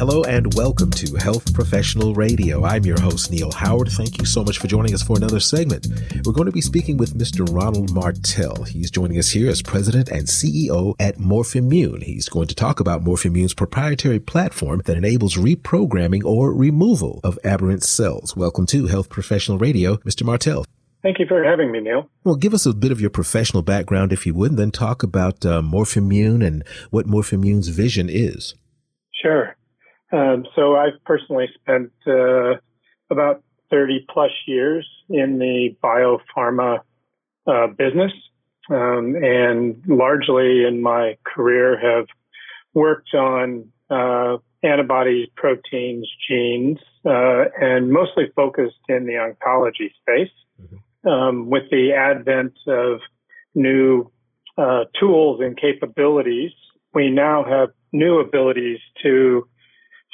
Hello and welcome to Health Professional Radio. I'm your host, Neil Howard. Thank you so much for joining us for another segment. We're going to be speaking with Mr. Ronald Martell. He's joining us here as president and CEO at Morphimmune. He's going to talk about Morphimmune's proprietary platform that enables reprogramming or removal of aberrant cells. Welcome to Health Professional Radio, Mr. Martell. Thank you for having me, Neil. Well, give us a bit of your professional background, if you would, and then talk about uh, Morphimmune and what Morphimmune's vision is. Sure. Um, so I've personally spent uh, about 30 plus years in the biopharma uh, business, um, and largely in my career have worked on uh, antibodies, proteins, genes, uh, and mostly focused in the oncology space. Mm-hmm. Um, with the advent of new uh, tools and capabilities, we now have new abilities to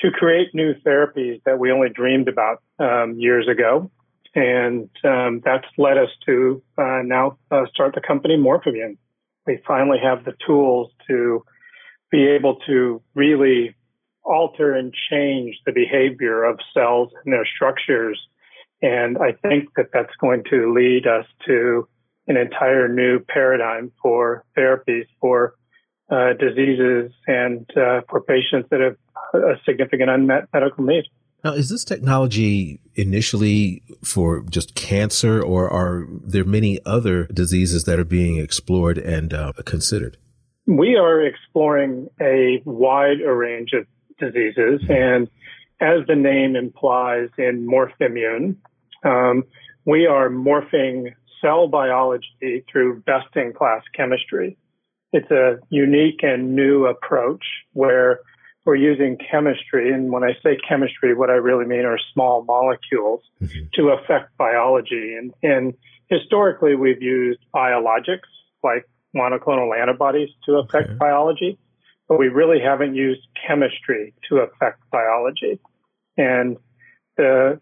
to create new therapies that we only dreamed about um, years ago. And um, that's led us to uh, now uh, start the company Morphimmune. We finally have the tools to be able to really alter and change the behavior of cells and their structures. And I think that that's going to lead us to an entire new paradigm for therapies for uh, diseases and uh, for patients that have a significant unmet medical need. Now, is this technology initially for just cancer, or are there many other diseases that are being explored and uh, considered? We are exploring a wide range of diseases, mm-hmm. and as the name implies in Morphimmune, um, we are morphing cell biology through best in class chemistry. It's a unique and new approach where we're using chemistry. And when I say chemistry, what I really mean are small molecules mm-hmm. to affect biology. And, and historically, we've used biologics like monoclonal antibodies to affect okay. biology, but we really haven't used chemistry to affect biology. And the,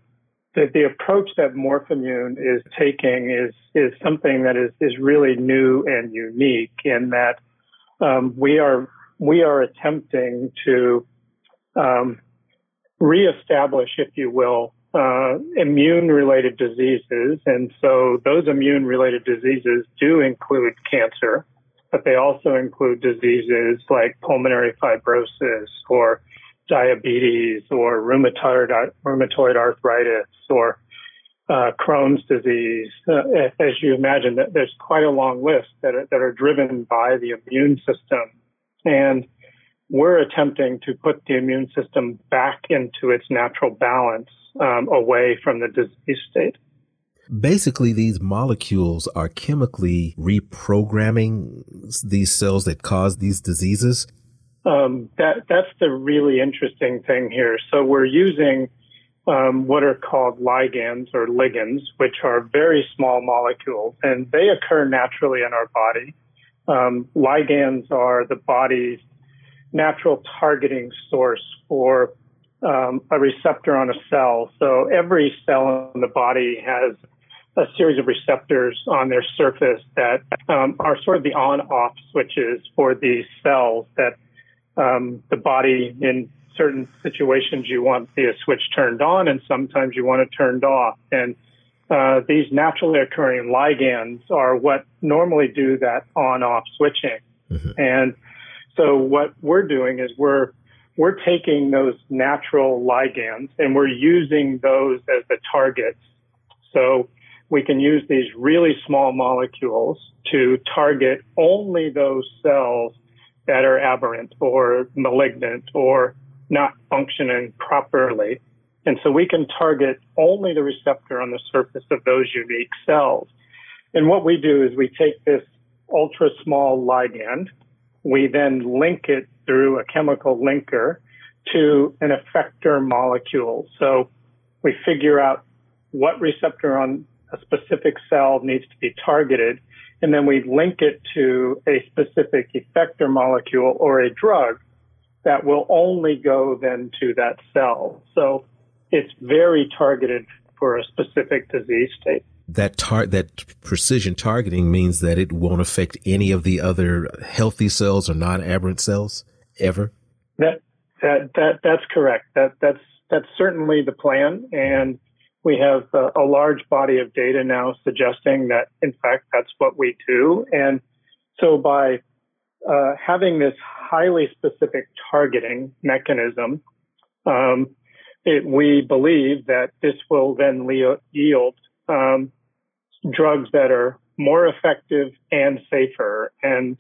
the, the approach that Morphimmune is taking is, is something that is, is really new and unique in that um, we are we are attempting to um, reestablish, if you will, uh, immune related diseases. And so those immune related diseases do include cancer, but they also include diseases like pulmonary fibrosis or diabetes or rheumatoid, rheumatoid arthritis or uh, Crohn's disease. Uh, as you imagine, there's quite a long list that are, that are driven by the immune system. And we're attempting to put the immune system back into its natural balance um, away from the disease state. Basically, these molecules are chemically reprogramming these cells that cause these diseases. Um, that that's the really interesting thing here. So we're using um, what are called ligands or ligands, which are very small molecules, and they occur naturally in our body. Um, ligands are the body's natural targeting source for um, a receptor on a cell. So every cell in the body has a series of receptors on their surface that um, are sort of the on-off switches for these cells that um, the body in certain situations you want the switch turned on and sometimes you want it turned off. And uh, these naturally occurring ligands are what normally do that on-off switching. Mm-hmm. And so what we're doing is we're we're taking those natural ligands and we're using those as the targets. So we can use these really small molecules to target only those cells that are aberrant or malignant or not functioning properly. And so we can target only the receptor on the surface of those unique cells. And what we do is we take this ultra small ligand we then link it through a chemical linker to an effector molecule. So we figure out what receptor on a specific cell needs to be targeted, and then we link it to a specific effector molecule or a drug that will only go then to that cell. So it's very targeted for a specific disease state that tar- that precision targeting means that it won't affect any of the other healthy cells or non-aberrant cells ever. That That that that's correct. That that's that's certainly the plan, and we have a, a, large body of data now suggesting that, in fact, that's what we do. And so by uh, having this highly specific targeting mechanism, um, it, we believe that this will then yield um, drugs that are more effective and safer. And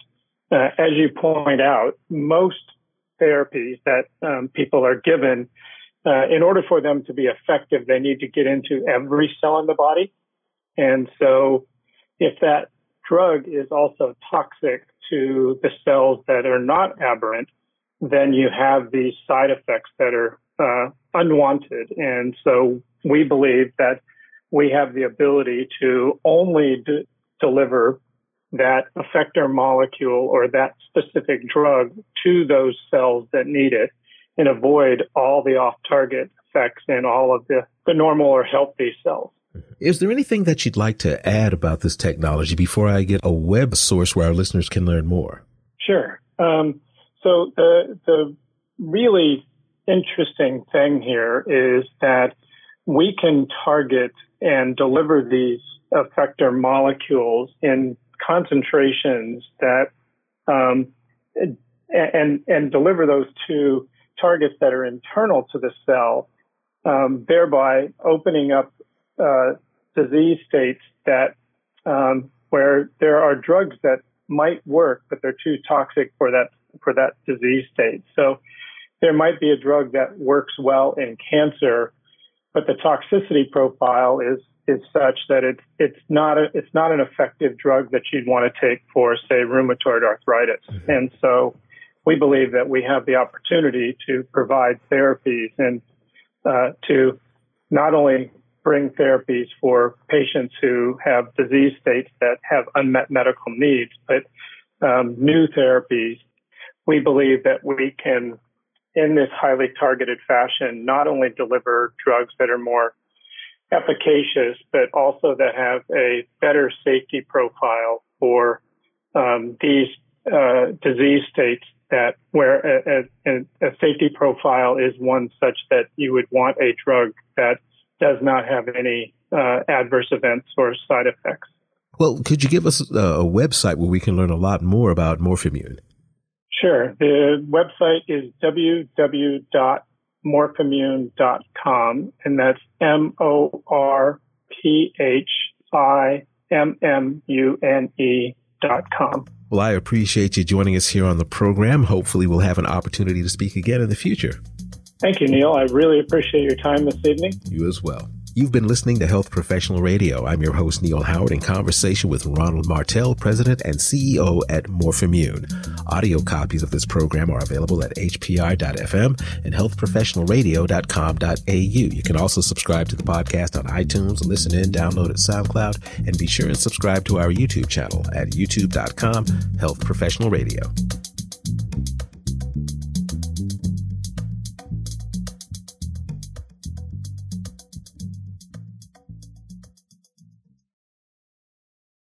uh, as you point out, most therapies that um, people are given uh, in order for them to be effective, they need to get into every cell in the body. And so if that drug is also toxic to the cells that are not aberrant, then you have these side effects that are uh, unwanted. And so we believe that we have the ability to only d- deliver that effector molecule or that specific drug to those cells that need it and avoid all the off target effects in all of the, the normal or healthy cells. Is there anything that you'd like to add about this technology before I get a web source where our listeners can learn more? Sure. Um, so the the really interesting thing here is that we can target and deliver these effector molecules in concentrations that um, and and deliver those to targets that are internal to the cell, um, thereby opening up uh, disease states that um, where there are drugs that might work, but they're too toxic for that for that disease state. So there might be a drug that works well in cancer, but the toxicity profile is is such that it's it's not a, it's not an effective drug that you'd want to take for say rheumatoid arthritis. Mm-hmm. And so we believe that we have the opportunity to provide therapies and uh, to not only bring therapies for patients who have disease states that have unmet medical needs, but um, new therapies. We believe that we can, in this highly targeted fashion, not only deliver drugs that are more efficacious, but also that have a better safety profile for um, these uh, disease states that where a, a, a, safety profile is one such that you would want a drug that does not have any uh, adverse events or side effects. Well, could you give us a website where we can learn a lot more about Morphimmune? Sure. The website is www.morphimmune.com, and that's M O R P H I M M U N E dot com. Well, I appreciate you joining us here on the program. Hopefully, we'll have an opportunity to speak again in the future. Thank you, Neil. I really appreciate your time this evening. You as well. You've been listening to Health Professional Radio. I'm your host, Neil Howard, in conversation with Ronald Martell, President and CEO at Morphimmune. Audio copies of this program are available at hpr.fm and healthprofessionalradio.com.au. You can also subscribe to the podcast on iTunes, listen in, download at SoundCloud, and be sure and subscribe to our YouTube channel at youtube.com, Health Professional Radio.